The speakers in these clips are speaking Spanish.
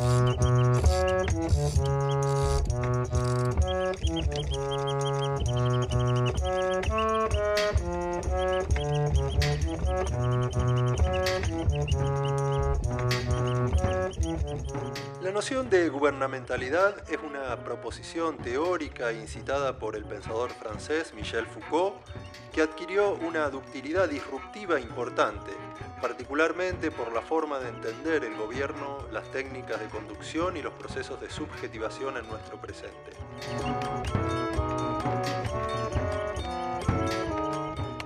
La noción de gubernamentalidad es una proposición teórica incitada por el pensador francés Michel Foucault que adquirió una ductilidad disruptiva importante, particularmente por la forma de entender el gobierno, las técnicas de conducción y los procesos de subjetivación en nuestro presente.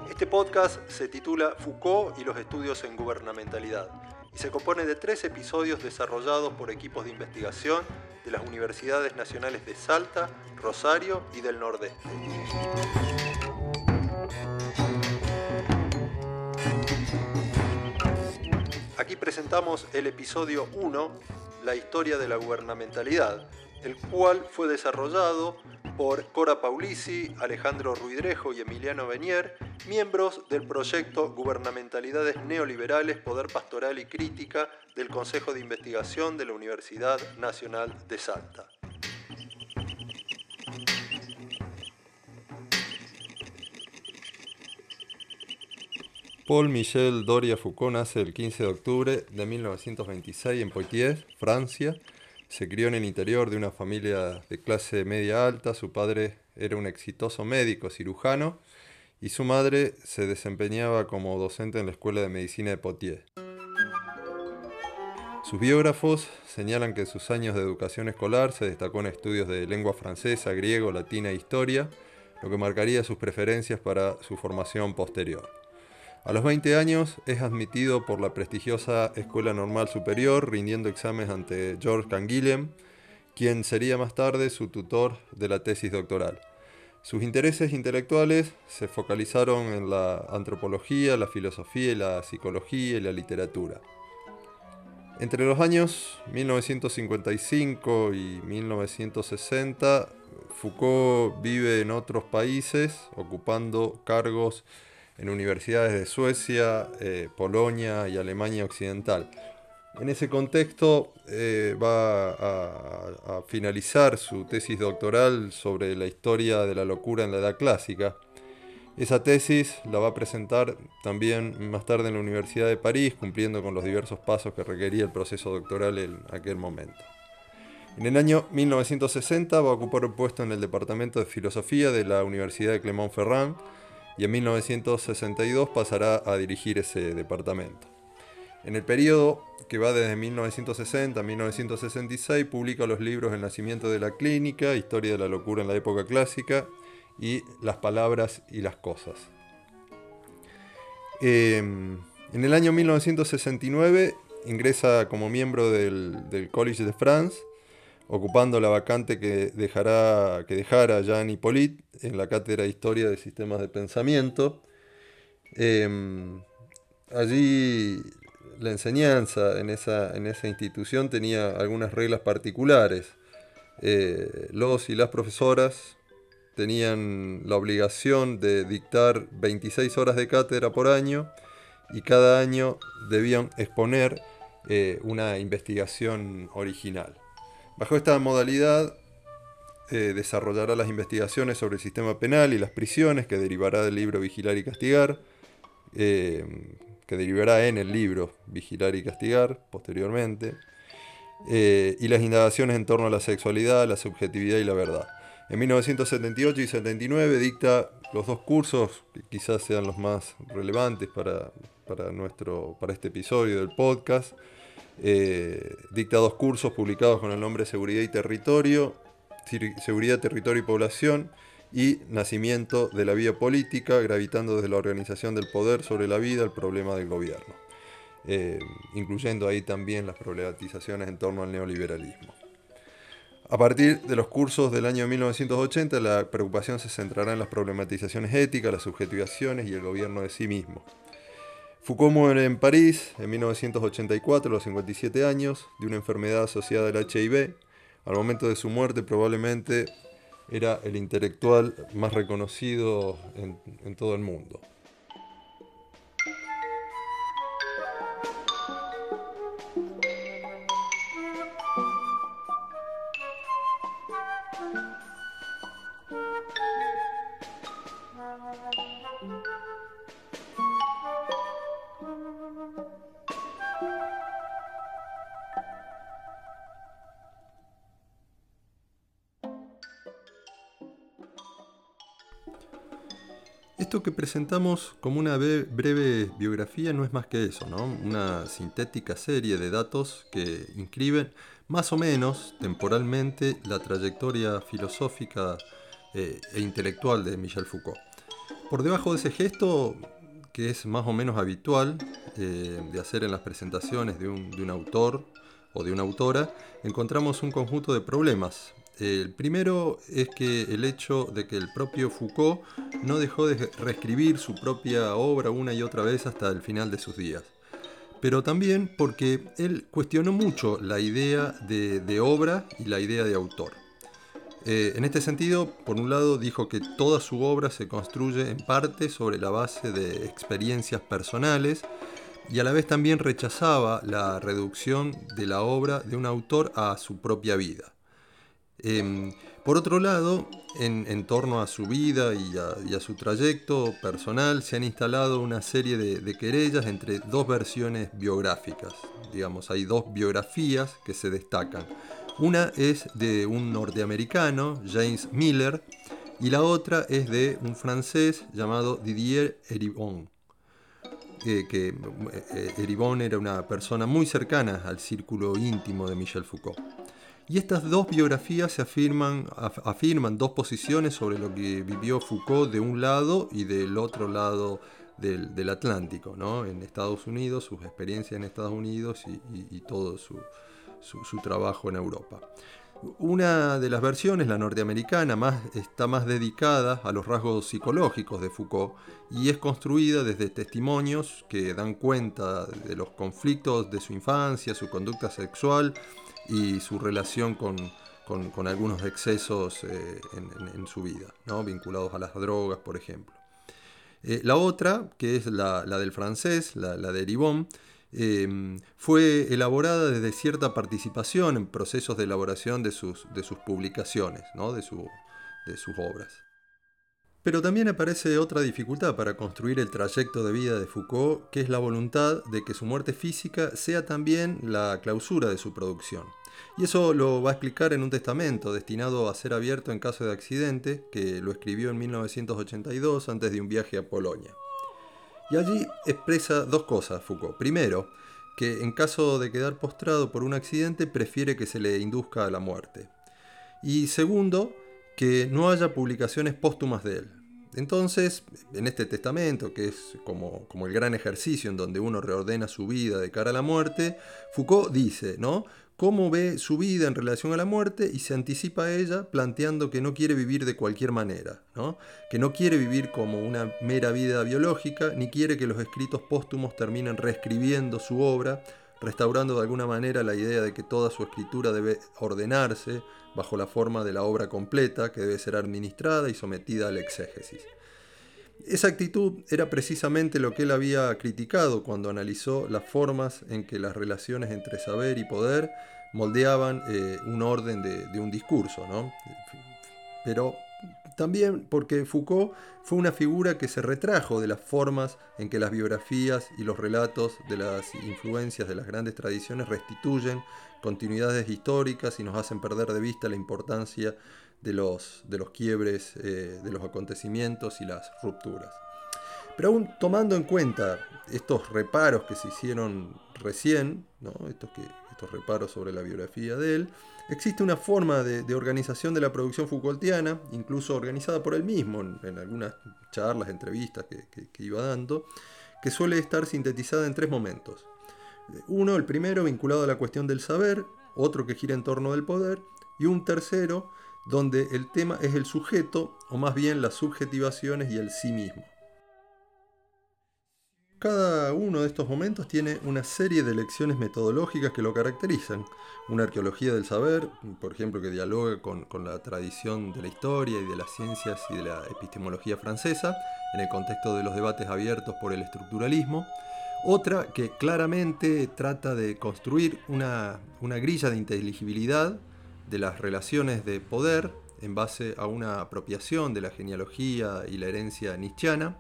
Este podcast se titula Foucault y los estudios en gubernamentalidad y se compone de tres episodios desarrollados por equipos de investigación de las Universidades Nacionales de Salta, Rosario y del Nordeste. Aquí presentamos el episodio 1, La historia de la gubernamentalidad, el cual fue desarrollado por Cora Paulisi, Alejandro Ruidrejo y Emiliano Benier, miembros del proyecto Gubernamentalidades Neoliberales, Poder Pastoral y Crítica del Consejo de Investigación de la Universidad Nacional de Salta. Paul Michel Doria Foucault nace el 15 de octubre de 1926 en Poitiers, Francia, se crió en el interior de una familia de clase media alta, su padre era un exitoso médico cirujano y su madre se desempeñaba como docente en la Escuela de Medicina de Poitiers. Sus biógrafos señalan que en sus años de educación escolar se destacó en estudios de lengua francesa, griego, latina e historia, lo que marcaría sus preferencias para su formación posterior. A los 20 años es admitido por la prestigiosa Escuela Normal Superior, rindiendo exámenes ante George Canguilhem, quien sería más tarde su tutor de la tesis doctoral. Sus intereses intelectuales se focalizaron en la antropología, la filosofía la psicología y la literatura. Entre los años 1955 y 1960, Foucault vive en otros países, ocupando cargos en universidades de Suecia, eh, Polonia y Alemania Occidental. En ese contexto eh, va a, finalizar su tesis doctoral sobre la historia de la locura en la Edad Clásica. Esa tesis la va a presentar también más tarde en la Universidad de París, cumpliendo con los diversos pasos que requería el proceso doctoral en aquel momento. En el año 1960 va a ocupar un puesto en el Departamento de Filosofía de la Universidad de Clermont-Ferrand, y en 1962 pasará a dirigir ese departamento. En el periodo que va desde 1960 a 1966 publica los libros El nacimiento de la clínica, Historia de la locura en la época clásica y Las palabras y las cosas. Em, en el año 1969 ingresa como miembro del, del College de France ocupando la vacante que, dejará, que dejara Jean Hippolyte en la cátedra de Historia de Sistemas de Pensamiento. Em, allí la enseñanza en esa, en esa, institución tenía algunas reglas particulares. Eh, los y las profesoras tenían la obligación de dictar 26 horas de cátedra por año y cada año debían exponer eh, una investigación original. Bajo esta modalidad eh, desarrollará las investigaciones sobre el sistema penal y las prisiones que derivará del libro Vigilar y Castigar, eh, que derivará en el libro Vigilar y Castigar posteriormente, eh, y las indagaciones en torno a la sexualidad, la subjetividad y la verdad. En 1978 y 79 dicta los dos cursos que quizás sean los más relevantes para, para, nuestro, para este episodio del podcast, eh, dicta dos cursos publicados con el nombre Seguridad y Territorio, Seguridad, Territorio y Población y Nacimiento de la Vía Política, gravitando desde la organización del poder sobre la vida al problema del gobierno, eh, incluyendo ahí también las problematizaciones en torno al neoliberalismo. A partir de los cursos del año 1980, la preocupación se centrará en las problematizaciones éticas, las subjetivaciones y el gobierno de sí mismo. Foucault muere en París en 1984, a los 57 años, de una enfermedad asociada al HIV. Al momento de su muerte probablemente era el intelectual más reconocido en, en todo el mundo. Esto que presentamos como una breve biografía no es más que eso, ¿no? Una sintética serie de datos que inscriben más o menos temporalmente la trayectoria filosófica eh, e intelectual de Michel Foucault. Por debajo de ese gesto, que es más o menos habitual eh, de hacer en las presentaciones de un autor o de una autora, encontramos un conjunto de problemas el primero es que el hecho de que el propio Foucault no dejó de reescribir su propia obra una y otra vez hasta el final de sus días. Pero también porque él cuestionó mucho la idea de, obra y la idea de autor. Eh, en este sentido, por un lado, dijo que toda su obra se construye en parte sobre la base de experiencias personales y a la vez también rechazaba la reducción de la obra de un autor a su propia vida. Em, por otro lado, en, torno a su vida y a, su trayecto personal se han instalado una serie de, querellas entre dos versiones biográficas. Digamos, hay dos biografías que se destacan. Una es de un norteamericano, James Miller, y la otra es de un francés llamado Didier Eribon. que eh, Eribon era una persona muy cercana al círculo íntimo de Michel Foucault. Y estas dos biografías afirman, dos posiciones sobre lo que vivió Foucault de un lado y del otro lado del, Atlántico, ¿no? en Estados Unidos, sus experiencias en Estados Unidos y, todo su, trabajo en Europa. Una de las versiones, la norteamericana, está más dedicada a los rasgos psicológicos de Foucault y es construida desde testimonios que dan cuenta de los conflictos de su infancia, su conducta sexual, y su relación con, algunos excesos eh, en, su vida, ¿no? vinculados a las drogas, por ejemplo. Eh, la otra, que es la, del francés, la, de Ribon, eh, fue elaborada desde cierta participación en procesos de elaboración de sus, de sus publicaciones, ¿no? de, de sus obras. Pero también aparece otra dificultad para construir el trayecto de vida de Foucault, que es la voluntad de que su muerte física sea también la clausura de su producción. Y eso lo va a explicar en un testamento destinado a ser abierto en caso de accidente, que lo escribió en 1982 antes de un viaje a Polonia. Y allí expresa dos cosas Foucault. Primero, que en caso de quedar postrado por un accidente prefiere que se le induzca a la muerte. Y segundo, que no haya publicaciones póstumas de él. Entonces, en este testamento, que es como, como, el gran ejercicio en donde uno reordena su vida de cara a la muerte, Foucault dice, ¿no? Cómo ve su vida en relación a la muerte y se anticipa a ella planteando que no quiere vivir de cualquier manera, ¿no? que no quiere vivir como una mera vida biológica, ni quiere que los escritos póstumos terminen reescribiendo su obra, restaurando de alguna manera la idea de que toda su escritura debe ordenarse, bajo la forma de la obra completa que debe ser administrada y sometida al exégesis. Esa actitud era precisamente lo que él había criticado cuando analizó las formas en que las relaciones entre saber y poder moldeaban eh, un orden de, de, un discurso. ¿no? Pero también porque Foucault fue una figura que se retrajo de las formas en que las biografías y los relatos de las influencias de las grandes tradiciones restituyen continuidades históricas y nos hacen perder de vista la importancia de los, de los quiebres, eh, de los acontecimientos y las rupturas. Pero aún tomando en cuenta estos reparos que se hicieron recién, estos, que, estos reparos sobre la biografía de él, existe una forma de, organización de la producción Foucaultiana, incluso organizada por él mismo en, algunas charlas, entrevistas que, que iba dando, que suele estar sintetizada en tres momentos. Uno, el primero, vinculado a la cuestión del saber, otro que gira en torno del poder, y un tercero, donde el tema es el sujeto, o más bien las subjetivaciones y el sí mismo. Cada uno de estos momentos tiene una serie de lecciones metodológicas que lo caracterizan. Una arqueología del saber, por ejemplo, que dialoga con, la tradición de la historia y de las ciencias y de la epistemología francesa, en el contexto de los debates abiertos por el estructuralismo. Otra que claramente trata de construir una, grilla de inteligibilidad de las relaciones de poder en base a una apropiación de la genealogía y la herencia nietzscheana.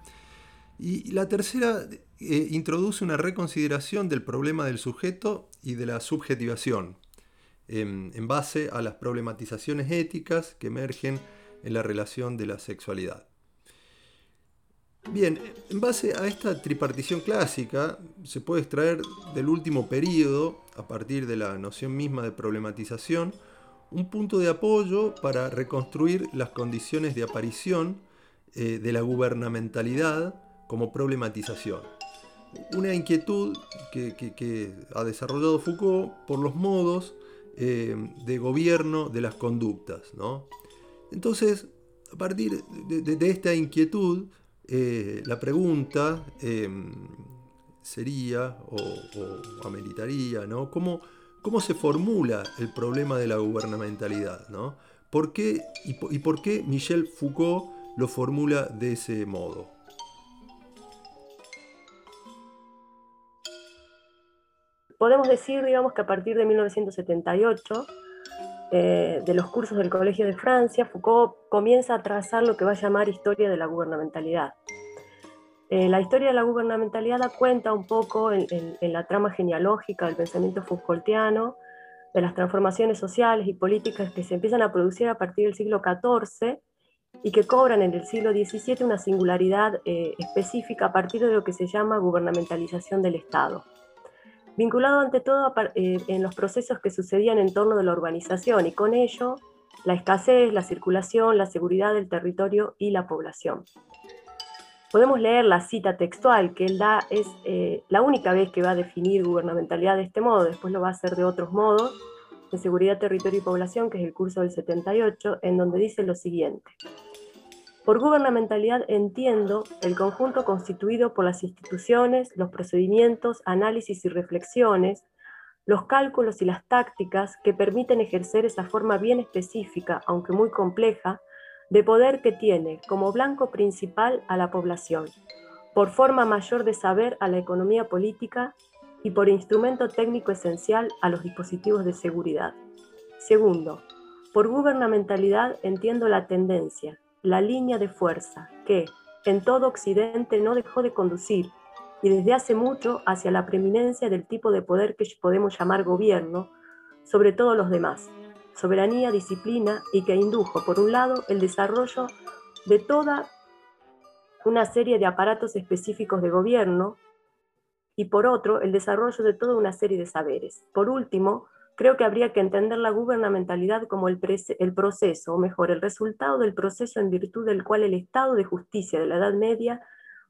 Y la tercera eh, introduce una reconsideración del problema del sujeto y de la subjetivación, en base a las problematizaciones éticas que emergen en la relación de la sexualidad. Bien, en base a esta tripartición clásica, se puede extraer del último periodo, a partir de la noción misma de problematización, un punto de apoyo para reconstruir las condiciones de aparición eh, de la gubernamentalidad como problematización. Una inquietud que, ha desarrollado Foucault por los modos eh, de gobierno de las conductas. Entonces, a partir de esta inquietud, eh, la pregunta em, sería o, ameritaría, ¿no? ¿Cómo, ¿Cómo, se formula el problema de la gubernamentalidad? ¿no? ¿Por qué, y, por qué Michel Foucault lo formula de ese modo? Podemos decir, digamos, que a partir de 1978 eh, de los cursos del Colegio de Francia, Foucault comienza a trazar lo que va a llamar historia de la gubernamentalidad. Eh, la historia de la gubernamentalidad da cuenta un poco en, la trama genealógica del pensamiento Foucaultiano, de las transformaciones sociales y políticas que se empiezan a producir a partir del siglo XIV y que cobran en el siglo XVII una singularidad eh, específica a partir de lo que se llama gubernamentalización del Estado vinculado ante todo eh, en los procesos que sucedían en torno de la urbanización y con ello la escasez, la circulación, la seguridad del territorio y la población. Podemos leer la cita textual que él da, es eh, la única vez que va a definir gubernamentalidad de este modo, después lo va a hacer de otros modos, de seguridad, territorio y población, que es el curso del 78, en donde dice lo siguiente. Por gubernamentalidad entiendo el conjunto constituido por las instituciones, los procedimientos, análisis y reflexiones, los cálculos y las tácticas que permiten ejercer esa forma bien específica, aunque muy compleja, de poder que tiene como blanco principal a la población, por forma mayor de saber a la economía política y por instrumento técnico esencial a los dispositivos de seguridad. Segundo, por gubernamentalidad entiendo la tendencia, la línea de fuerza que en todo Occidente no dejó de conducir y desde hace mucho hacia la preeminencia del tipo de poder que podemos llamar gobierno sobre todos los demás, soberanía, disciplina y que indujo, por un lado, el desarrollo de toda una serie de aparatos específicos de gobierno y por otro, el desarrollo de toda una serie de saberes. Por último, creo que habría que entender la gubernamentalidad como el, proceso, o mejor, el resultado del proceso en virtud del cual el Estado de justicia de la Edad Media,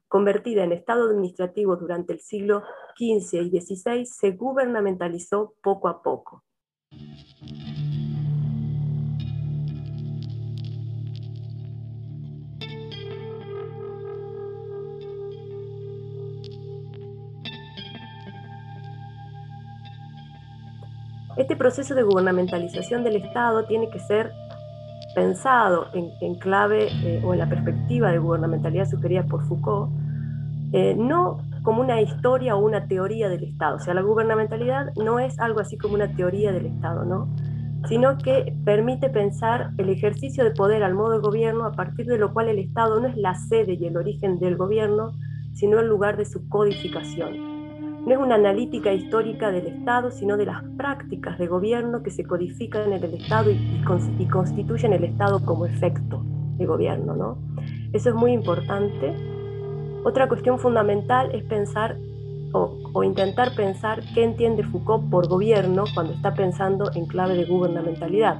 convertida en Estado administrativo durante el siglo XV y XVI, se gubernamentalizó poco a poco. Este proceso de gubernamentalización del Estado tiene que ser pensado en, clave eh, o en la perspectiva de gubernamentalidad sugerida por Foucault, eh, no como una historia o una teoría del Estado. O sea, la gubernamentalidad no es algo así como una teoría del Estado, ¿no? sino que permite pensar el ejercicio de poder al modo de gobierno a partir de lo cual el Estado no es la sede y el origen del gobierno, sino el lugar de su codificación. No es una analítica histórica del Estado, sino de las prácticas de gobierno que se codifican en el Estado y, constituyen el Estado como efecto de gobierno. ¿no? Eso es muy importante. Otra cuestión fundamental es pensar o, intentar pensar qué entiende Foucault por gobierno cuando está pensando en clave de gubernamentalidad.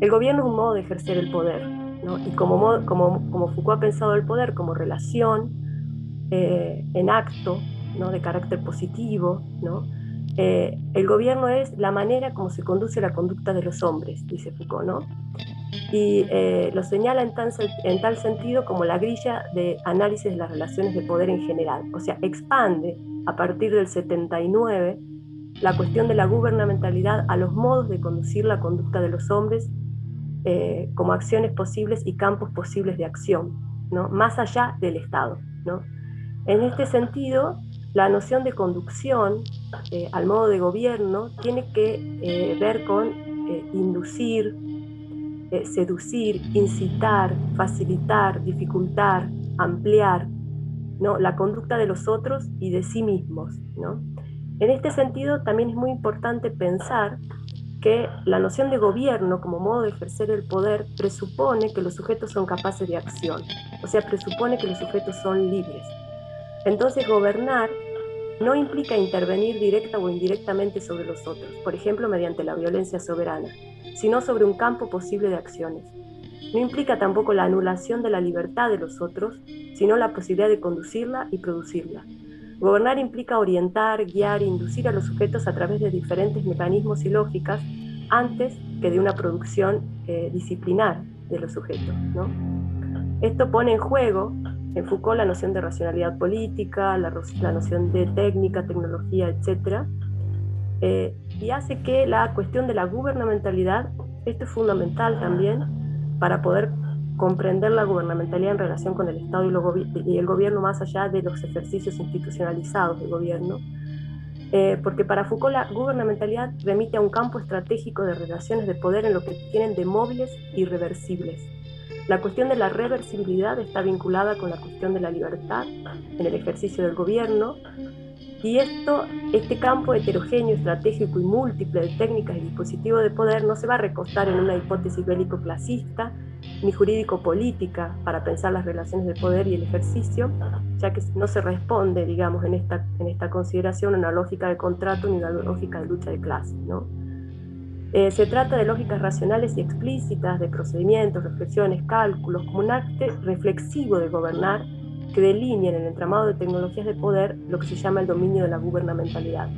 El gobierno es un modo de ejercer el poder, y como, como, como Foucault ha pensado el poder como relación eh, en acto ¿no? de carácter positivo. ¿no? Eh, el gobierno es la manera como se conduce la conducta de los hombres, dice Foucault, ¿no? y eh, lo señala en, en tal sentido como la grilla de análisis de las relaciones de poder en general, o sea, expande a partir del 79 la cuestión de la gubernamentalidad a los modos de conducir la conducta de los hombres eh, como acciones posibles y campos posibles de acción, ¿no? más allá del Estado. ¿no? En este sentido, la noción de conducción eh, al modo de gobierno tiene que eh, ver con eh, inducir, seducir, incitar, facilitar, dificultar, ampliar ¿no? la conducta de los otros y de sí mismos. ¿no? En este sentido, también es muy importante pensar que la noción de gobierno como modo de ejercer el poder presupone que los sujetos son capaces de acción, o sea, presupone que los sujetos son libres. Entonces, gobernar no implica intervenir directa o indirectamente sobre los otros, por ejemplo, mediante la violencia soberana, sino sobre un campo posible de acciones. No implica tampoco la anulación de la libertad de los otros, sino la posibilidad de conducirla y producirla. Gobernar implica orientar, guiar e inducir a los sujetos a través de diferentes mecanismos y lógicas antes que de una producción eh, disciplinar de los sujetos. Esto pone en juego en Foucault la noción de racionalidad política, la, noción de técnica, tecnología, etc. Eh, y hace que la cuestión de la gubernamentalidad, esto es fundamental también para poder comprender la gubernamentalidad en relación con el Estado y, el gobierno más allá de los ejercicios institucionalizados del gobierno, eh, porque para Foucault la gubernamentalidad remite a un campo estratégico de relaciones de poder en lo que tienen de móviles y reversibles. La cuestión de la reversibilidad está vinculada con la cuestión de la libertad en el ejercicio del gobierno y esto, este campo heterogéneo, estratégico y múltiple de técnicas y dispositivos de poder no se va a recostar en una hipótesis bélico-clasista ni jurídico-política para pensar las relaciones de poder y el ejercicio, ya que no se responde, digamos, en esta, en esta consideración a una lógica de contrato ni una lógica de lucha de clases. ¿no? Eh, se trata de lógicas racionales y explícitas, de procedimientos, reflexiones, cálculos, como un acto reflexivo de gobernar que delinea en el entramado de tecnologías de poder lo que se llama el dominio de la gubernamentalidad.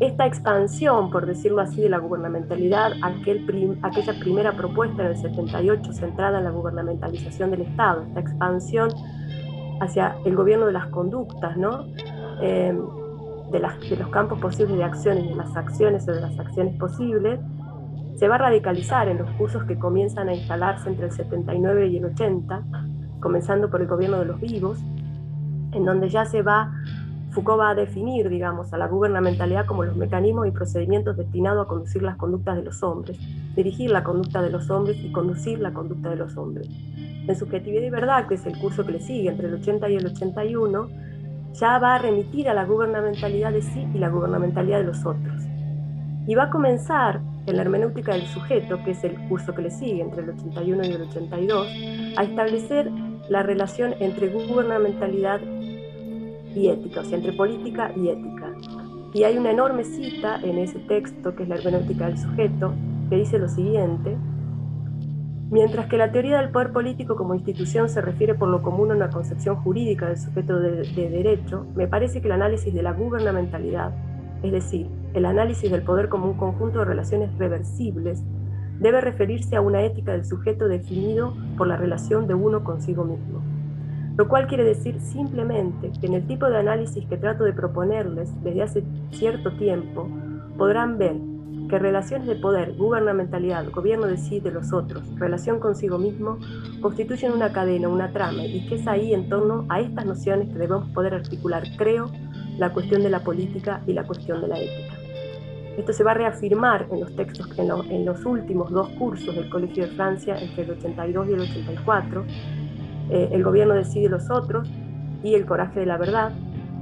Esta expansión, por decirlo así, de la gubernamentalidad, aquel aquella primera propuesta en el 78 centrada en la gubernamentalización del Estado, esta expansión hacia el gobierno de las conductas, ¿no? Eh, de, los campos posibles de acciones, de las acciones o de las acciones posibles, se va a radicalizar en los cursos que comienzan a instalarse entre el 79 y el 80, comenzando por el gobierno de los vivos, en donde ya se va, Foucault va a definir, digamos, a la gubernamentalidad como los mecanismos y procedimientos destinados a conducir las conductas de los hombres, dirigir la conducta de los hombres y conducir la conducta de los hombres. En Subjetividad y Verdad, que es el curso que le sigue entre el 80 y el 81, ya va a remitir a la gubernamentalidad de sí y la gubernamentalidad de los otros. Y va a comenzar en la hermenéutica del sujeto, que es el curso que le sigue entre el 81 y el 82, a establecer la relación entre gubernamentalidad y ética, o sea, entre política y ética. Y hay una enorme cita en ese texto, que es la hermenéutica del sujeto, que dice lo siguiente, Mientras que la teoría del poder político como institución se refiere por lo común a una concepción jurídica del sujeto de, derecho, me parece que el análisis de la gubernamentalidad, es decir, el análisis del poder como un conjunto de relaciones reversibles, debe referirse a una ética del sujeto definido por la relación de uno consigo mismo. Lo cual quiere decir simplemente que en el tipo de análisis que trato de proponerles desde hace cierto tiempo, podrán ver que relaciones de poder, gubernamentalidad, gobierno de sí de los otros, relación consigo mismo, constituyen una cadena, una trama, y que es ahí en torno a estas nociones que debemos poder articular, creo, la cuestión de la política y la cuestión de la ética. Esto se va a reafirmar en los textos, en, los últimos dos cursos del Colegio de Francia, entre el 82 y el 84, eh, el gobierno decide los otros y el coraje de la verdad,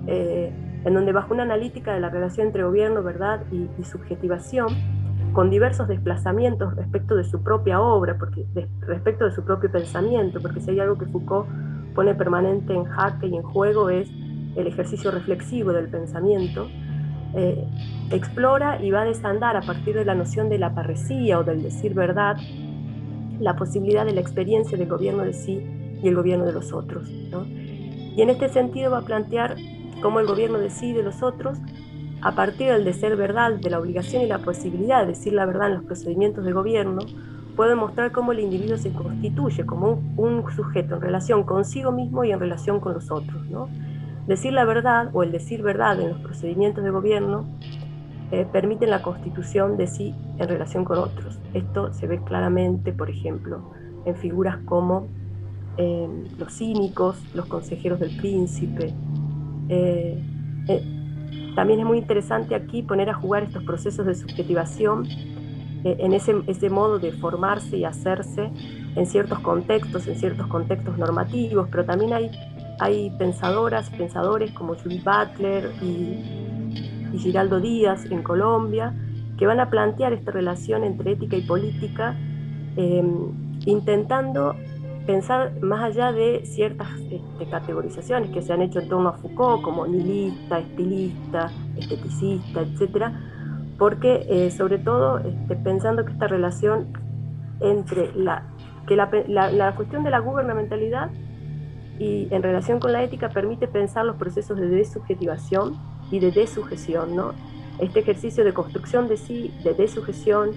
eh, en donde bajo una analítica de la relación entre gobierno, verdad y, subjetivación, con diversos desplazamientos respecto de su propia obra, porque, respecto de su propio pensamiento, porque si hay algo que Foucault pone permanente en jaque y en juego es el ejercicio reflexivo del pensamiento, eh, explora y va a desandar a partir de la noción de la parresía o del decir verdad la posibilidad de la experiencia del gobierno de sí y el gobierno de los otros. Y en este sentido va a plantear cómo el gobierno decide los otros, a partir del de ser verdad, de la obligación y la posibilidad de decir la verdad en los procedimientos de gobierno, puede mostrar cómo el individuo se constituye como un, sujeto en relación consigo mismo y en relación con los otros. ¿no? Decir la verdad o el decir verdad en los procedimientos de gobierno eh, permiten la constitución de sí en relación con otros. Esto se ve claramente, por ejemplo, en figuras como eh, los cínicos, los consejeros del príncipe, eh, eh, también es muy interesante aquí poner a jugar estos procesos de subjetivación eh, en ese, ese, modo de formarse y hacerse en ciertos contextos, en ciertos contextos normativos, pero también hay, hay pensadoras, pensadores como Judith Butler y, Giraldo Díaz en Colombia, que van a plantear esta relación entre ética y política, intentando pensar más allá de ciertas este, categorizaciones que se han hecho en torno a Foucault, como nihilista, estilista, esteticista, etc., porque eh, sobre todo este, pensando que esta relación entre la, que la, la, cuestión de la gubernamentalidad y en relación con la ética permite pensar los procesos de desubjetivación y de desujeción, ¿no? Este ejercicio de construcción de sí, de desujeción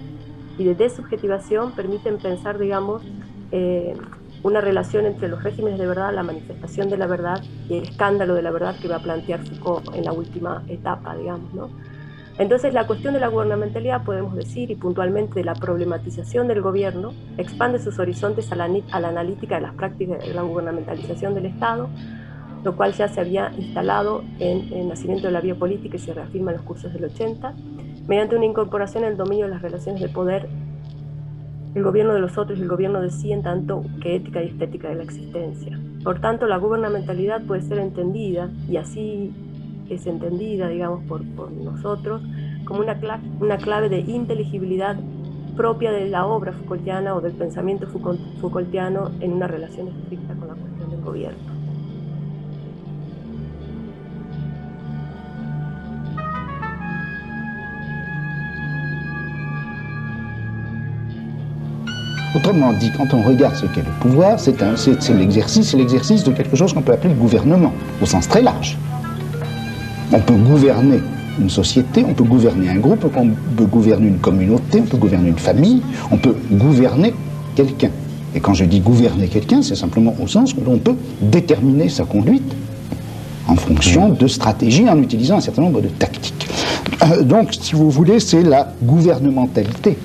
y de desubjetivación permiten pensar, digamos, eh, una relación entre los regímenes de verdad, la manifestación de la verdad y el escándalo de la verdad que va a plantear Foucault en la última etapa, digamos, ¿no? Entonces la cuestión de la gubernamentalidad, podemos decir, y puntualmente de la problematización del gobierno, expande sus horizontes a la, a la analítica de las prácticas de la gubernamentalización del Estado, lo cual ya se había instalado en el nacimiento de la biopolítica y se reafirma en los cursos del 80, mediante una incorporación el dominio de las relaciones de poder, el gobierno de los otros y el gobierno de sí en tanto que ética y estética de la existencia. Por tanto, la gubernamentalidad puede ser entendida, y así es entendida, digamos, por, nosotros, como una clave, una clave de inteligibilidad propia de la obra Foucaultiana o del pensamiento Foucaultiano en una relación estricta con la cuestión del gobierno. Autrement dit, quand on regarde ce qu'est le pouvoir, c'est l'exercice, c'est l'exercice de quelque chose qu'on peut appeler le gouvernement, au sens très large. On peut gouverner une société, on peut gouverner un groupe, on peut gouverner une communauté, on peut gouverner une famille, on peut gouverner quelqu'un. Et quand je dis gouverner quelqu'un, c'est simplement au sens où l'on peut déterminer sa conduite en fonction de stratégies, en utilisant un certain nombre de tactiques. Euh, donc, si vous voulez, c'est la gouvernementalité,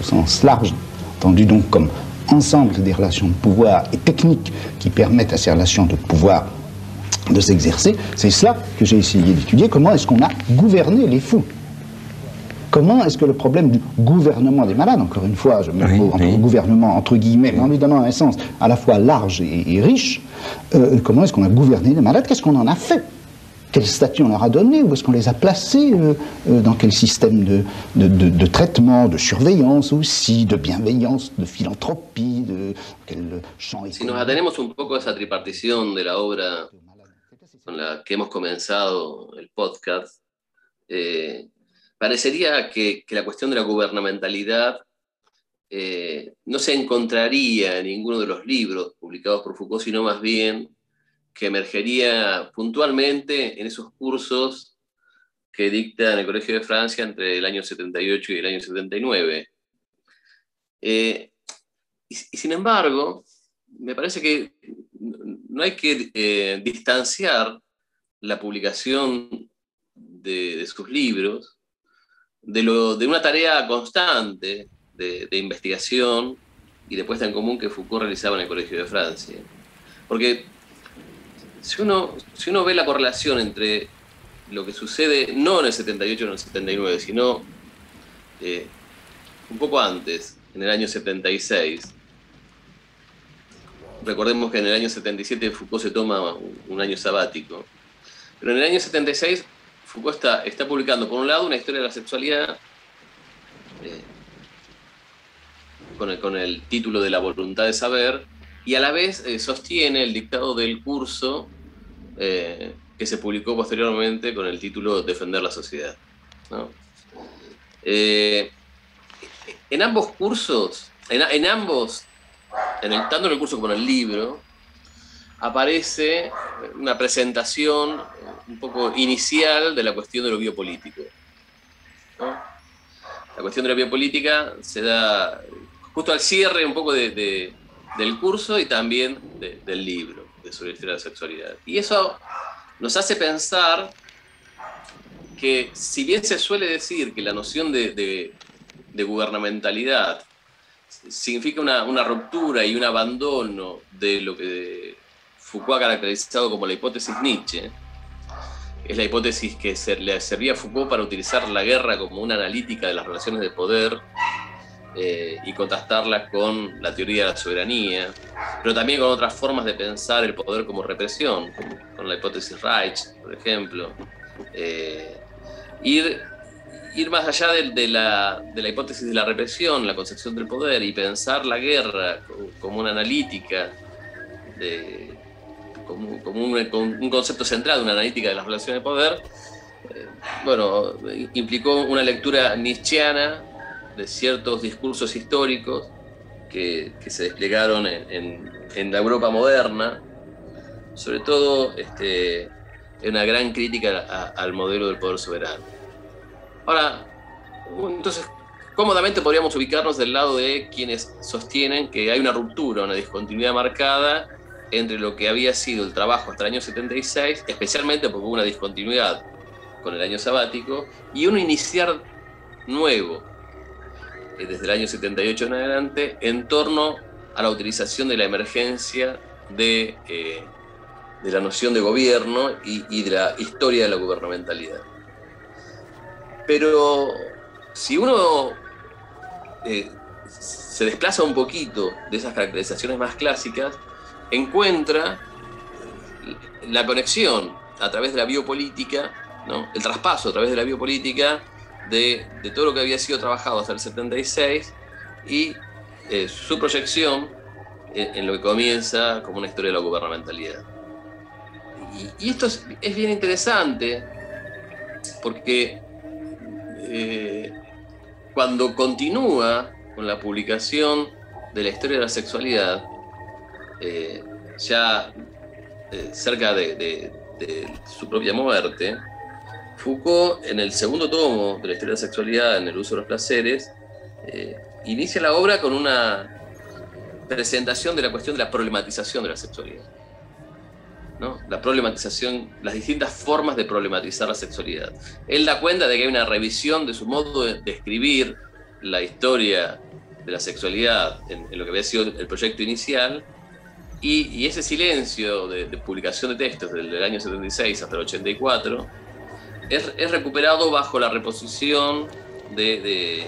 au sens large, entendu donc comme ensemble des relations de pouvoir et techniques qui permettent à ces relations de pouvoir de s'exercer. C'est cela que j'ai essayé d'étudier. Comment est-ce qu'on a gouverné les fous? Comment est-ce que le problème du gouvernement des malades, encore une fois, je mets le gouvernement entre guillemets, mais en lui donnant un sens à la fois large et, riche, euh, comment est-ce qu'on a gouverné les malades? Qu'est-ce qu'on en a fait? Quel statut on leur a donné, où est-ce qu'on les a placés, euh, euh, dans quel système de, de, de, de, traitement, de surveillance aussi, de bienveillance, de philanthropie, de quel champ Si nos atenemos un poco a esa tripartición de la obra con la que hemos comenzado el podcast, eh, parecería que, que, la cuestión de la gubernamentalidad eh, no se encontraría en ninguno de los libros publicados por Foucault, sino más bien que emergería puntualmente en esos cursos que dicta en el Colegio de Francia entre el año 78 y el año 79. Eh, y, sin embargo, me parece que no hay que eh, distanciar la publicación de, sus libros de, lo, de, una tarea constante de, de, investigación y de puesta en común que Foucault realizaba en el Colegio de Francia. Porque si uno, si uno ve la correlación entre lo que sucede no en el 78 o en el 79, sino eh, un poco antes, en el año 76, recordemos que en el año 77 Foucault se toma un, año sabático, pero en el año 76 Foucault está, está publicando, por un lado, una historia de la sexualidad, eh, con, el, con, el, título de la voluntad de saber, y a la vez eh, sostiene el dictado del curso eh, que se publicó posteriormente con el título Defender la sociedad. ¿no? Eh, en ambos cursos, en, ambos tanto en el curso como en el libro, aparece una presentación un poco inicial de la cuestión de lo biopolítico. La cuestión de la biopolítica se da justo al cierre un poco de, del curso y también del libro de sobre la historia de la sexualidad. Y eso nos hace pensar que si bien se suele decir que la noción de, de gubernamentalidad significa una, una, ruptura y un abandono de lo que Foucault ha caracterizado como la hipótesis Nietzsche. Es la hipótesis que le servía a Foucault para utilizar la guerra como una analítica de las relaciones de poder eh, y contrastarla con la teoría de la soberanía, pero también con otras formas de pensar el poder como represión, con la hipótesis Reich, por ejemplo. Eh, ir ir más allá de, la, hipótesis de la represión, la concepción del poder y pensar la guerra como, una analítica, como, un, concepto central de una analítica de las relaciones de poder, eh, bueno, implicó una lectura nietzscheana de ciertos discursos históricos que, se desplegaron en, la Europa moderna, sobre todo este, en una gran crítica al modelo del poder soberano. Ahora, entonces, cómodamente podríamos ubicarnos del lado de quienes sostienen que hay una ruptura, una discontinuidad marcada entre lo que había sido el trabajo hasta el año 76, especialmente porque hubo una discontinuidad con el año sabático, y un iniciar nuevo, desde el año 78 en adelante, en torno a la utilización de la emergencia de, eh, de la noción de gobierno y de la historia de la gubernamentalidad. Pero si uno eh, se desplaza un poquito de esas caracterizaciones más clásicas, encuentra la conexión a través de la biopolítica, el traspaso a través de la biopolítica de, todo lo que había sido trabajado hasta el 76 y eh, su proyección en, lo que comienza como una historia de la gubernamentalidad. Y, esto es, bien interesante porque eh, cuando continúa con la publicación de la historia de la sexualidad, eh, ya eh, cerca de, su propia muerte, Foucault, en el segundo tomo de la historia de la sexualidad, en el uso de los placeres, inicia la obra con una presentación de la cuestión de la problematización de la sexualidad la problematización, las distintas formas de problematizar la sexualidad. Él da cuenta de que hay una revisión de su modo de, escribir la historia de la sexualidad en, lo que había sido el proyecto inicial, y, ese silencio de, publicación de textos desde el año 76 hasta el 84 es, recuperado bajo la reposición del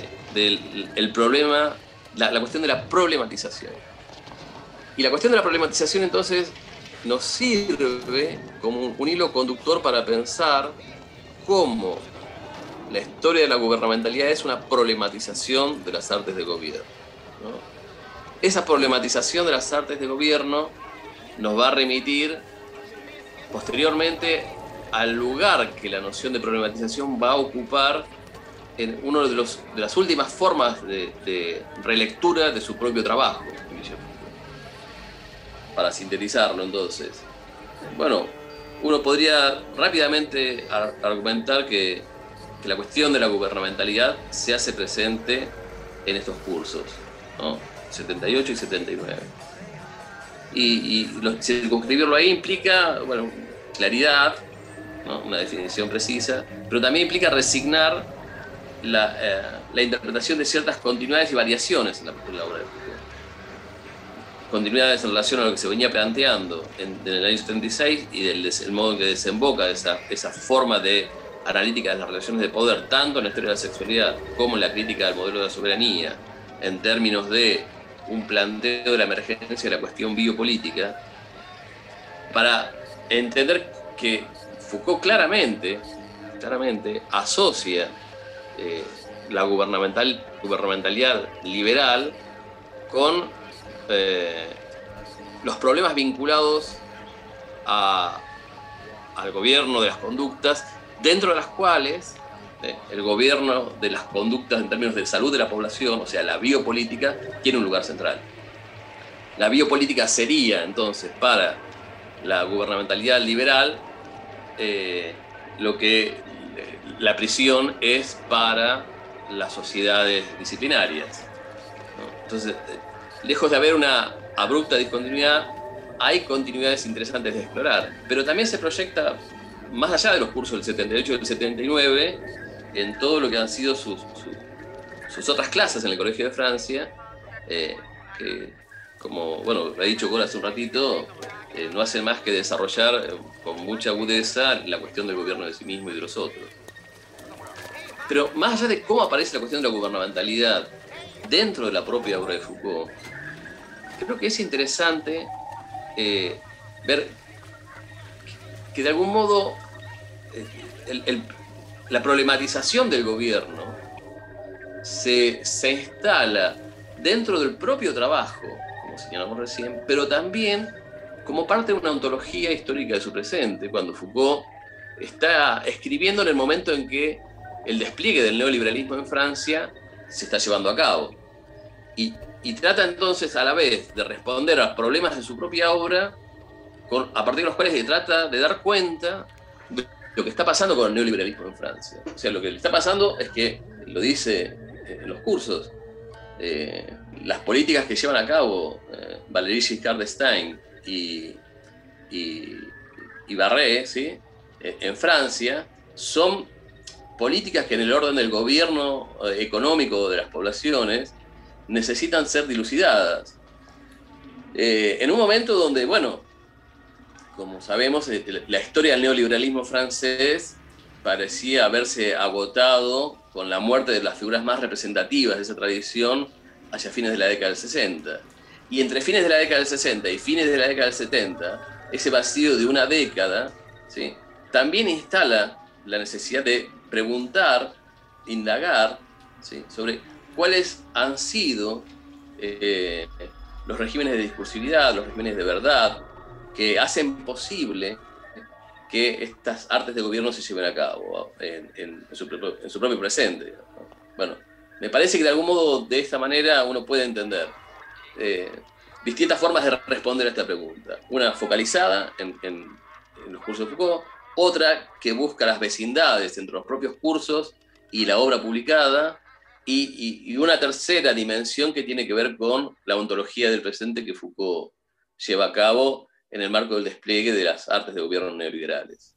problema, la cuestión de la problematización. Y la cuestión de la problematización entonces nos sirve como un, hilo conductor para pensar cómo la historia de la gubernamentalidad es una problematización de las artes de gobierno. Esa problematización de las artes de gobierno nos va a remitir posteriormente al lugar que la noción de problematización va a ocupar en una de, de las últimas formas de, relectura de su propio trabajo para sintetizarlo entonces. Bueno, uno podría rápidamente argumentar que, la cuestión de la gubernamentalidad se hace presente en estos cursos, 78 y 79. Y, y circunscribirlo ahí implica, bueno, claridad, una definición precisa, pero también implica resignar la, eh, interpretación de ciertas continuidades y variaciones en la, en la obra de continuidades en relación a lo que se venía planteando en, el año 76 y del el modo en que desemboca esa, esa forma de analítica de las relaciones de poder, tanto en la historia de la sexualidad como en la crítica del modelo de la soberanía, en términos de un planteo de la emergencia de la cuestión biopolítica, para entender que Foucault claramente, claramente asocia eh, la gubernamental, gubernamentalidad liberal con eh, los problemas vinculados al gobierno de las conductas, dentro de las cuales eh, el gobierno de las conductas en términos de salud de la población, o sea, la biopolítica, tiene un lugar central. La biopolítica sería entonces para la gubernamentalidad liberal eh, lo que la prisión es para las sociedades disciplinarias. Entonces, lejos de haber una abrupta discontinuidad, hay continuidades interesantes de explorar. Pero también se proyecta más allá de los cursos del 78 y del 79, en todo lo que han sido sus, sus, otras clases en el Colegio de Francia, eh, que, como bueno, ha dicho Cora hace un ratito, eh, no hacen más que desarrollar eh, con mucha agudeza la cuestión del gobierno de sí mismo y de los otros. Pero más allá de cómo aparece la cuestión de la gubernamentalidad dentro de la propia obra de Foucault, creo que es interesante eh, ver que de algún modo la problematización del gobierno se, se instala dentro del propio trabajo, como señalamos recién, pero también como parte de una ontología histórica de su presente, cuando Foucault está escribiendo en el momento en que el despliegue del neoliberalismo en Francia se está llevando a cabo. Y, trata entonces a la vez de responder a los problemas de su propia obra, con, a partir de los cuales se trata de dar cuenta de lo que está pasando con el neoliberalismo en Francia. O sea, lo que le está pasando es que, lo dice en los cursos, eh, las políticas que llevan a cabo eh, Valéry Giscard d'Estaing y, y, Barré ¿sí? Eh, en Francia son políticas que en el orden del gobierno económico de las poblaciones necesitan ser dilucidadas. en un momento donde, bueno, como sabemos, la historia del neoliberalismo francés parecía haberse agotado con la muerte de las figuras más representativas de esa tradición hacia fines de la década del 60. Y entre fines de la década del 60 y fines de la década del 70, ese vacío de una década ¿sí? también instala la necesidad de preguntar, indagar ¿sí? sobre cuáles han sido eh, los regímenes de discursividad, los regímenes de verdad, que hacen posible que estas artes de gobierno se lleven a cabo en, su, propio presente. Bueno, me parece que de algún modo de esta manera uno puede entender eh, distintas formas de responder a esta pregunta. Una focalizada en, los cursos de Foucault, otra que busca las vecindades entre los propios cursos y la obra publicada, y, y, una tercera dimensión que tiene que ver con la ontología del presente que Foucault lleva a cabo en el marco del despliegue de las artes de gobierno neoliberales.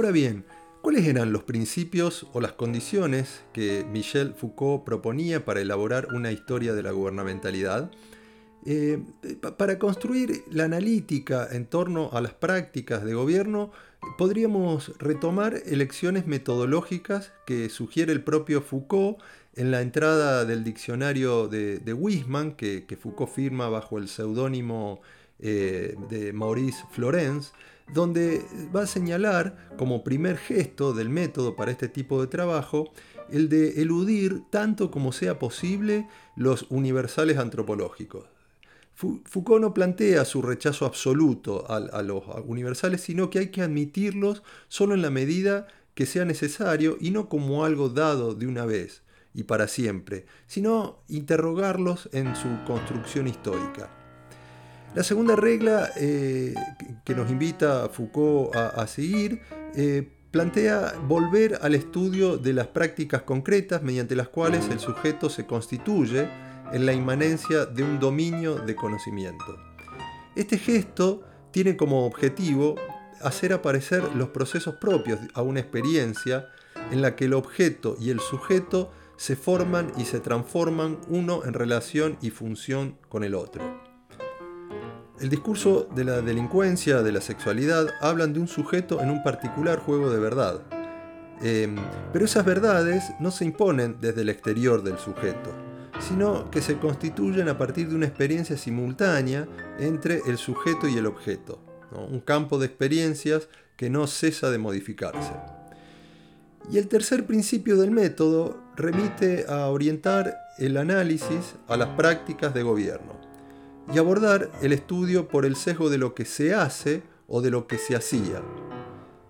Ahora bien, ¿cuáles eran los principios o las condiciones que Michel Foucault proponía para elaborar una historia de la gubernamentalidad? Eh, para construir la analítica en torno a las prácticas de gobierno, podríamos retomar elecciones metodológicas que sugiere el propio Foucault en la entrada del diccionario de, de Wisman, que, Foucault firma bajo el seudónimo eh, de Maurice Florence, donde va a señalar como primer gesto del método para este tipo de trabajo el de eludir tanto como sea posible los universales antropológicos. Foucault no plantea su rechazo absoluto a, los universales, sino que hay que admitirlos solo en la medida que sea necesario y no como algo dado de una vez y para siempre, sino interrogarlos en su construcción histórica. La segunda regla eh, que nos invita Foucault a, seguir eh, plantea volver al estudio de las prácticas concretas mediante las cuales el sujeto se constituye en la inmanencia de un dominio de conocimiento. Este gesto tiene como objetivo hacer aparecer los procesos propios a una experiencia en la que el objeto y el sujeto se forman y se transforman uno en relación y función con el otro. El discurso de la delincuencia, de la sexualidad, hablan de un sujeto en un particular juego de verdad. Em, pero esas verdades no se imponen desde el exterior del sujeto sino que se constituyen a partir de una experiencia simultánea entre el sujeto y el objeto, un campo de experiencias que no cesa de modificarse. Y el tercer principio del método remite a orientar el análisis a las prácticas de gobierno y abordar el estudio por el sesgo de lo que se hace o de lo que se hacía.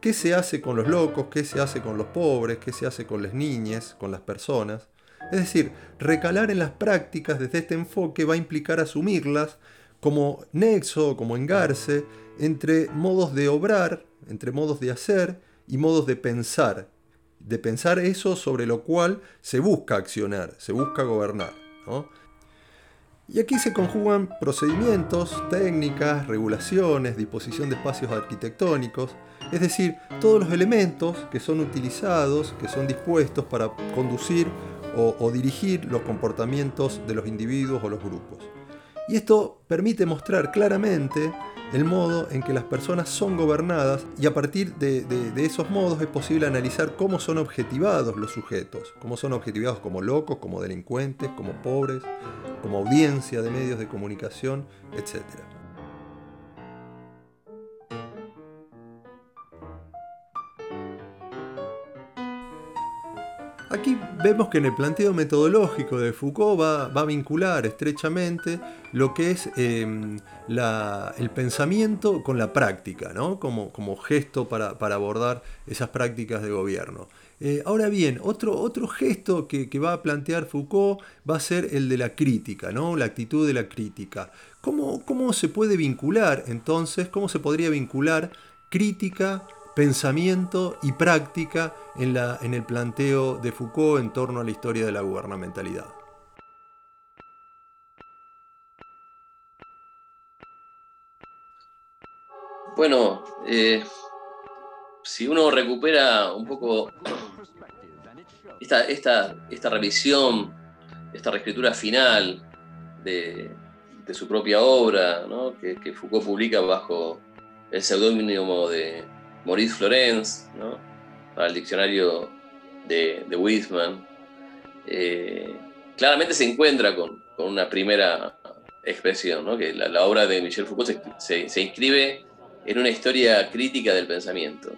¿Qué se hace con los locos? ¿Qué se hace con los pobres? ¿Qué se hace con las niñas? ¿Con las personas? Es decir, recalar en las prácticas desde este enfoque va a implicar asumirlas como nexo, como engarce entre modos de obrar, entre modos de hacer y modos de pensar. De pensar eso sobre lo cual se busca accionar, se busca gobernar. Y aquí se conjugan procedimientos, técnicas, regulaciones, disposición de espacios arquitectónicos, es decir, todos los elementos que son utilizados, que son dispuestos para conducir o, dirigir los comportamientos de los individuos o los grupos. Y esto permite mostrar claramente el modo en que las personas son gobernadas y a partir de, de, esos modos es posible analizar cómo son objetivados los sujetos, cómo son objetivados como locos, como delincuentes, como pobres, como audiencia de medios de comunicación, etc. Aquí vemos que en el planteo metodológico de Foucault va, a vincular estrechamente lo que es em, el pensamiento con la práctica, como, gesto para, abordar esas prácticas de gobierno. Eh, ahora bien, otro, otro gesto que, va a plantear Foucault va a ser el de la crítica, ¿no? la actitud de la crítica. ¿Cómo, ¿Cómo se puede vincular entonces, cómo se podría vincular crítica pensamiento y práctica en, la, en el planteo de Foucault en torno a la historia de la gubernamentalidad. Bueno, eh, si uno recupera un poco esta, esta, revisión, esta reescritura final de, su propia obra, que, que Foucault publica bajo el seudónimo de Maurice Florence, para el diccionario de, de Wiseman, eh, claramente se encuentra con, una primera expresión, que la, obra de Michel Foucault se, inscribe en una historia crítica del pensamiento.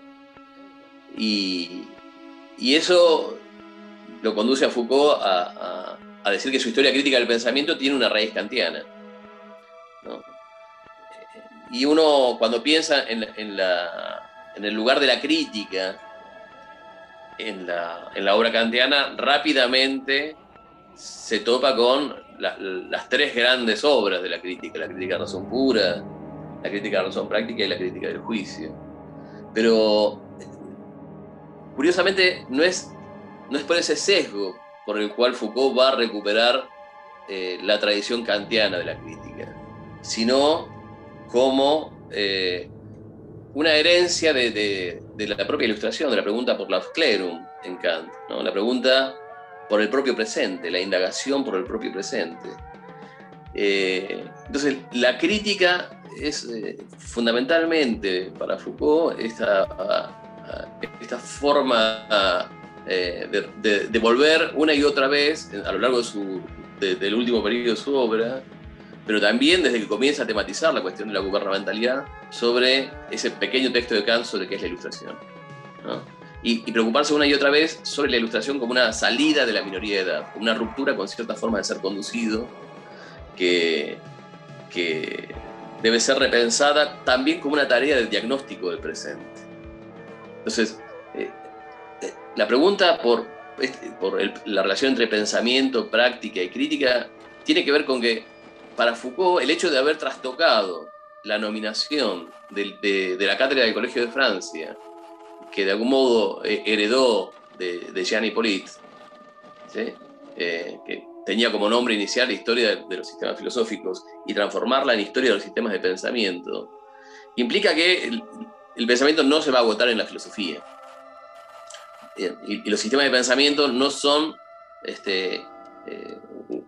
Y, eso lo conduce a Foucault a, decir que su historia crítica del pensamiento tiene una raíz kantiana. Y uno cuando piensa en la en el lugar de la crítica en la, obra kantiana, rápidamente se topa con las tres grandes obras de la crítica, la crítica de razón pura, la crítica de razón práctica y la crítica del juicio. Pero, curiosamente, no es, por ese sesgo por el cual Foucault va a recuperar eh, la tradición kantiana de la crítica, sino como eh, una herencia de, la propia ilustración, de la pregunta por la clerum en Kant, la pregunta por el propio presente, la indagación por el propio presente. Eh, entonces, la crítica es eh, fundamentalmente para Foucault esta, forma eh, de, volver una y otra vez a lo largo del último periodo de su obra pero también desde que comienza a tematizar la cuestión de la gubernamentalidad sobre ese pequeño texto de Kant sobre qué es la ilustración. Y, preocuparse una y otra vez sobre la ilustración como una salida de la minoría de edad, como una ruptura con cierta forma de ser conducido que, que debe ser repensada también como una tarea de diagnóstico del presente. Entonces, eh, eh, la pregunta por, este, por la relación entre pensamiento, práctica y crítica tiene que ver con que para Foucault el hecho de haber trastocado la nominación de, la cátedra del Colegio de Francia, que de algún modo eh, heredó de, Jean Hippolyte, que tenía como nombre inicial la historia de, los sistemas filosóficos y transformarla en historia de los sistemas de pensamiento, implica que el, pensamiento no se va a agotar en la filosofía. Eh, y, los sistemas de pensamiento no son este, eh,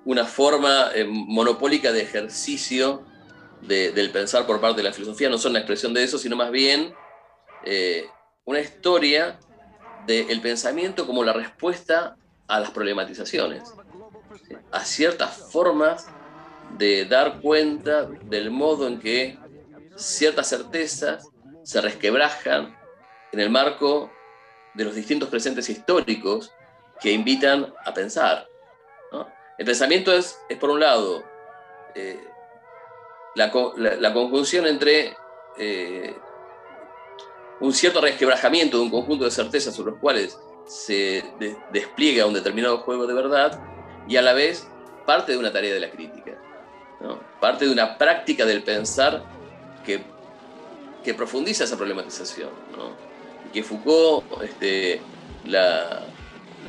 una forma eh, monopólica de ejercicio del pensar por parte de la filosofía, no son la expresión de eso, sino más bien una historia del pensamiento como la respuesta a las problematizaciones a ciertas formas de dar cuenta del modo en que ciertas certezas se resquebrajan en el marco de los distintos presentes históricos que invitan a pensar. El pensamiento es, es, por un lado, eh, la, conjunción entre eh, un cierto resquebrajamiento de un conjunto de certezas sobre los cuales se despliega un determinado juego de verdad y a la vez parte de una tarea de la crítica, parte de una práctica del pensar que, que profundiza esa problematización, que Foucault este, la,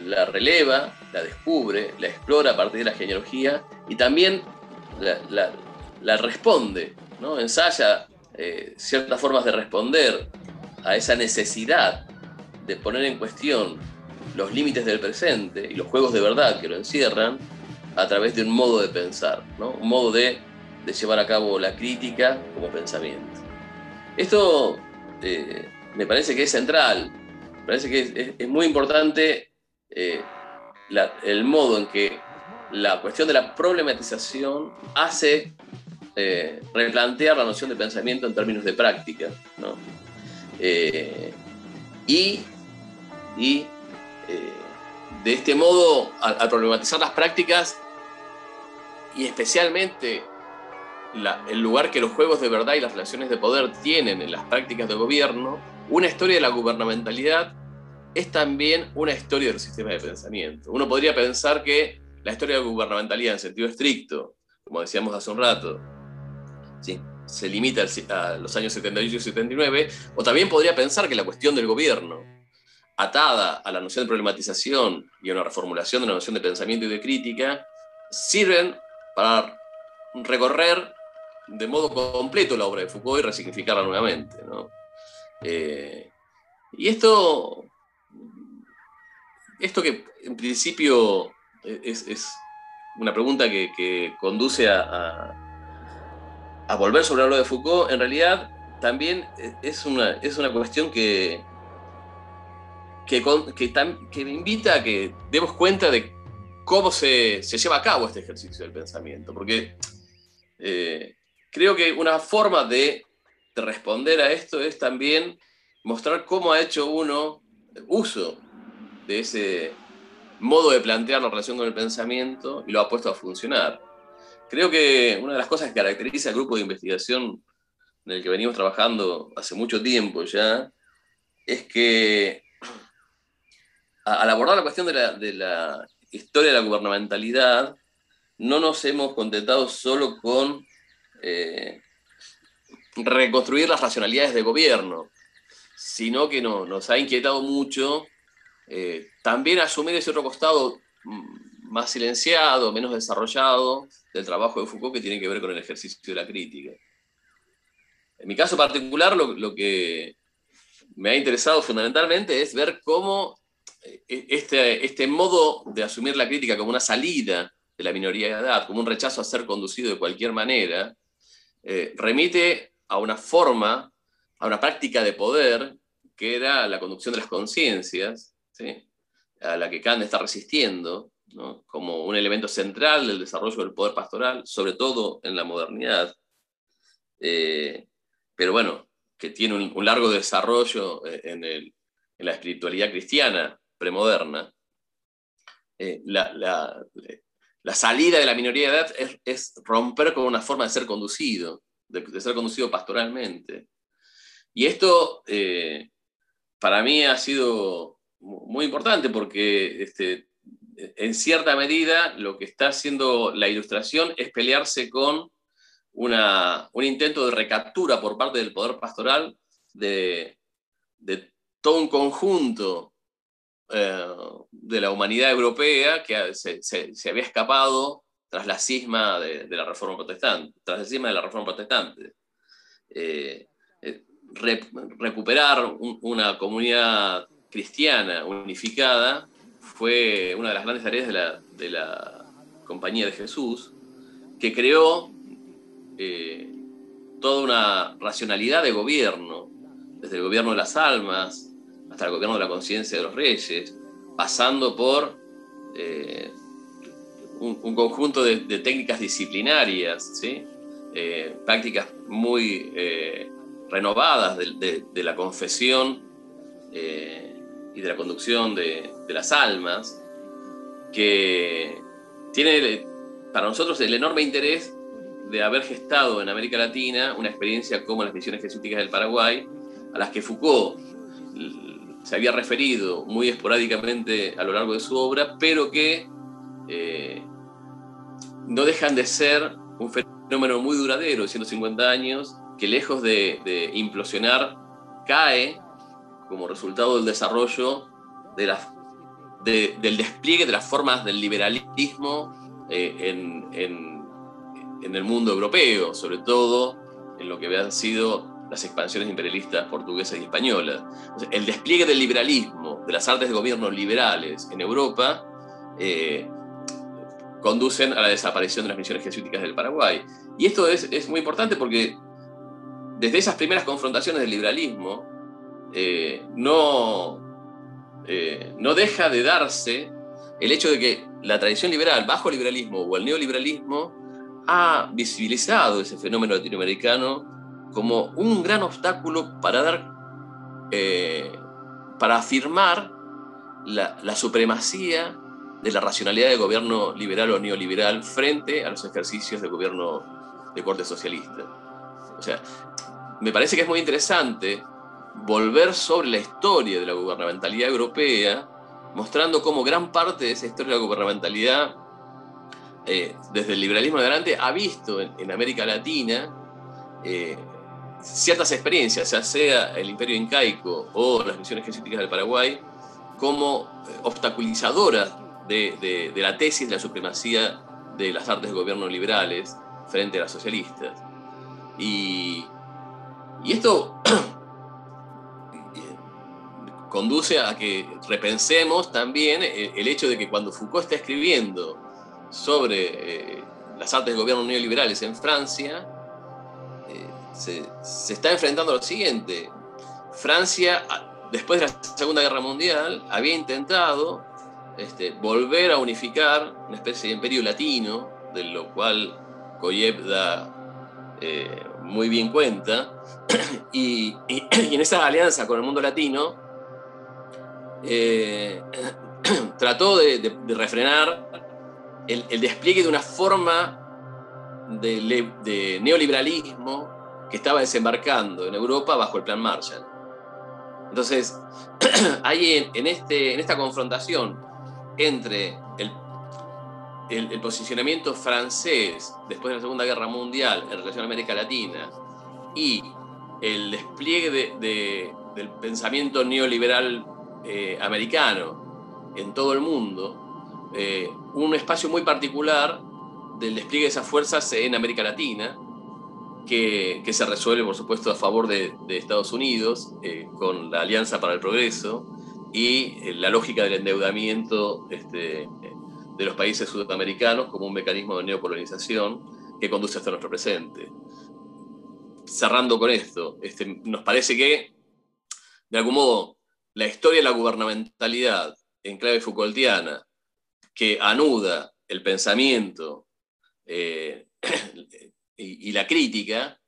la, releva, la descubre, la explora a partir de la genealogía y también la, responde, ¿no? ensaya eh, ciertas formas de responder a esa necesidad de poner en cuestión los límites del presente y los juegos de verdad que lo encierran a través de un modo de pensar, ¿no? un modo de, de llevar a cabo la crítica como pensamiento. Esto eh, me parece que es central, me parece que es, muy importante eh, el modo en que la cuestión de la problematización hace eh, replantear la noción de pensamiento en términos de práctica. ¿no? y, y eh, de este modo, al, problematizar las prácticas y especialmente el lugar que los juegos de verdad y las relaciones de poder tienen en las prácticas de gobierno, una historia de la gubernamentalidad es también una historia del sistema de pensamiento. Uno podría pensar que la historia gubernamentalidad en sentido estricto, como decíamos hace un rato, ¿sí? se limita a los años 78 y 79, o también podría pensar que la cuestión del gobierno atada a la noción de problematización y a una reformulación de la noción de pensamiento y de crítica, sirven para recorrer de modo completo la obra de Foucault y resignificarla nuevamente. Eh, y esto, esto que en principio es, una pregunta que, conduce a, a, volver sobre obra de Foucault, en realidad también es una, es una cuestión que, que, que, me invita a que demos cuenta de cómo se, lleva a cabo este ejercicio del pensamiento. Porque eh, creo que una forma de, responder a esto es también mostrar cómo ha hecho uno uso de ese modo de plantear la relación con el pensamiento y lo ha puesto a funcionar. Creo que una de las cosas que caracteriza al grupo de investigación en el que venimos trabajando hace mucho tiempo ya es que al abordar la cuestión de la, historia de la gubernamentalidad, no nos hemos contentado solo con eh, reconstruir las racionalidades de gobierno, sino que nos ha inquietado mucho eh, también asumir ese otro costado mm, más silenciado, menos desarrollado del trabajo de Foucault que tiene que ver con el ejercicio de la crítica. En mi caso particular, lo que me ha interesado fundamentalmente es ver cómo e-, este, este modo de asumir la crítica como una salida de la minoría de edad, como un rechazo a ser conducido de cualquier manera, eh, remite a una forma, a una práctica de poder que era la conducción de las conciencias, a la que Kant está resistiendo, como un elemento central del desarrollo del poder pastoral, sobre todo en la modernidad. Eh, pero bueno, que tiene un, largo desarrollo eh, en, la espiritualidad cristiana premoderna. Eh, la, salida de la minoría de edad es, romper con una forma de ser conducido, de, ser conducido pastoralmente. Y esto para mí ha sido muy importante porque este, en cierta medida lo que está haciendo la ilustración es pelearse con un intento de recaptura por parte del poder pastoral de, todo un conjunto eh, de la humanidad europea que se, había escapado tras la cisma de, la reforma protestante, tras la cisma de la reforma protestante. Eh, eh, recuperar una comunidad cristiana unificada fue una de las grandes tareas de la, de la Compañía de Jesús, que creó eh, toda una racionalidad de gobierno, desde el gobierno de las almas hasta el gobierno de la conciencia de los reyes, pasando por eh, un, conjunto de, técnicas disciplinarias, ¿sí? Eh, prácticas muy renovadas de, la confesión y de la conducción de, las almas, que tiene para nosotros el enorme interés de haber gestado en América Latina una experiencia como las misiones jesuíticas del Paraguay, a las que Foucault se había referido muy esporádicamente a lo largo de su obra, pero que eh, no dejan de ser un fenómeno muy duradero, de 150 años, que lejos de implosionar, cae como resultado del desarrollo de las, del despliegue de las formas del liberalismo eh, en, en, el mundo europeo, sobre todo en lo que habían sido las expansiones imperialistas portuguesas y españolas. el despliegue del liberalismo, de las artes de gobierno liberales en Europa, eh, conducen a la desaparición de las misiones jesuíticas del Paraguay. Y esto es, es muy importante porque desde esas primeras confrontaciones del liberalismo, eh, no, eh, no deja de darse el hecho de que la tradición liberal, bajo liberalismo o el neoliberalismo, ha visibilizado ese fenómeno latinoamericano como un gran obstáculo para dar, eh, para afirmar la, la, supremacía de la racionalidad de gobierno liberal o neoliberal frente a los ejercicios de gobierno de corte socialista. O sea, me parece que es muy interesante volver sobre la historia de la gubernamentalidad europea, mostrando cómo gran parte de esa historia de la gubernamentalidad, eh, desde el liberalismo en adelante, ha visto en, América Latina eh, ciertas experiencias, ya sea el imperio incaico o las misiones jesuíticas del Paraguay, como eh, obstaculizadoras de, la tesis de la supremacía de las artes de gobierno liberales frente a las socialistas. Y, y esto conduce a que repensemos también eh, el hecho de que cuando Foucault está escribiendo sobre eh, las artes de gobierno neoliberales en Francia, eh, se, está enfrentando a lo siguiente. Francia, después de la Segunda Guerra Mundial, había intentado este, volver a unificar una especie de imperio latino, de lo cual Koyev da muy bien cuenta, y, y en esa alianza con el mundo latino, eh, trató de, refrenar el, despliegue de una forma de, neoliberalismo que estaba desembarcando en Europa bajo el Plan Marshall. Entonces, hay en, este, en esta confrontación entre el, posicionamiento francés después de la Segunda Guerra Mundial en relación a América Latina y el despliegue del pensamiento neoliberal eh, americano en todo el mundo, eh, un espacio muy particular del despliegue de esas fuerzas en América Latina, que, se resuelve, por supuesto, a favor de, Estados Unidos, eh, con la Alianza para el Progreso y la lógica del endeudamiento este, de los países sudamericanos como un mecanismo de neocolonización que conduce hasta nuestro presente. Cerrando con esto, este, nos parece que, de algún modo, la historia de la gubernamentalidad en clave Foucaultiana que anuda el pensamiento eh, y, la crítica,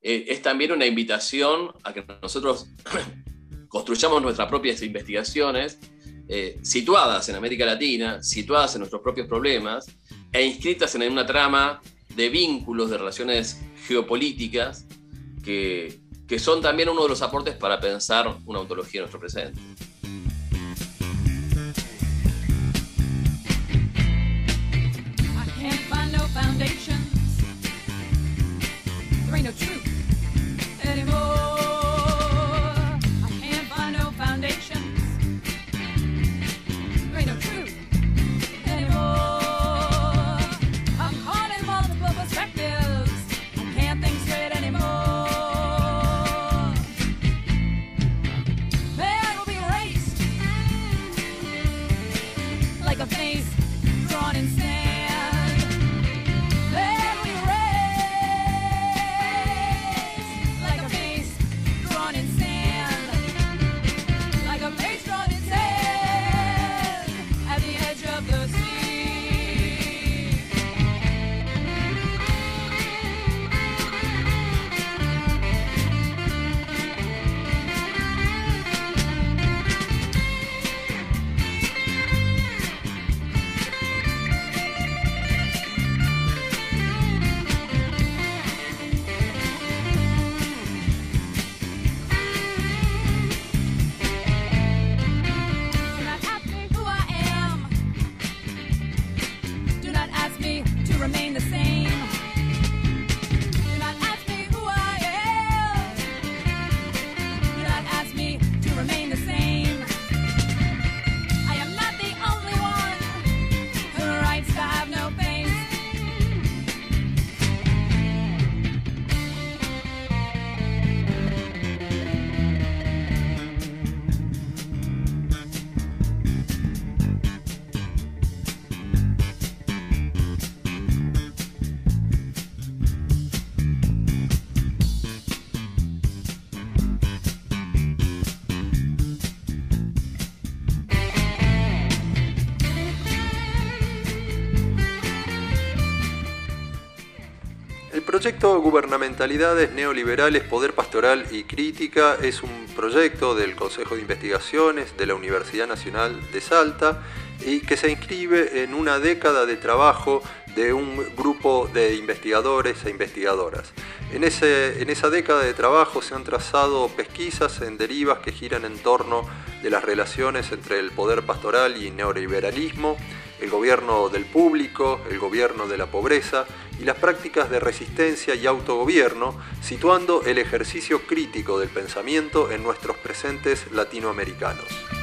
eh, es también una invitación a que nosotros construyamos nuestras propias investigaciones eh, situadas en América Latina, situadas en nuestros propios problemas e inscritas en una trama de vínculos, de relaciones geopolíticas que, que son también uno de los aportes para pensar una ontología en nuestro presente. Proyecto Gubernamentalidades Neoliberales, Poder Pastoral y Crítica es un proyecto del Consejo de Investigaciones de la Universidad Nacional de Salta y que se inscribe en una década de trabajo de un grupo de investigadores e investigadoras. En, ese, en esa década de trabajo se han trazado pesquisas en derivas que giran en torno de las relaciones entre el poder pastoral y neoliberalismo, el gobierno del público, el gobierno de la pobreza y las prácticas de resistencia y autogobierno, situando el ejercicio crítico del pensamiento en nuestros presentes latinoamericanos.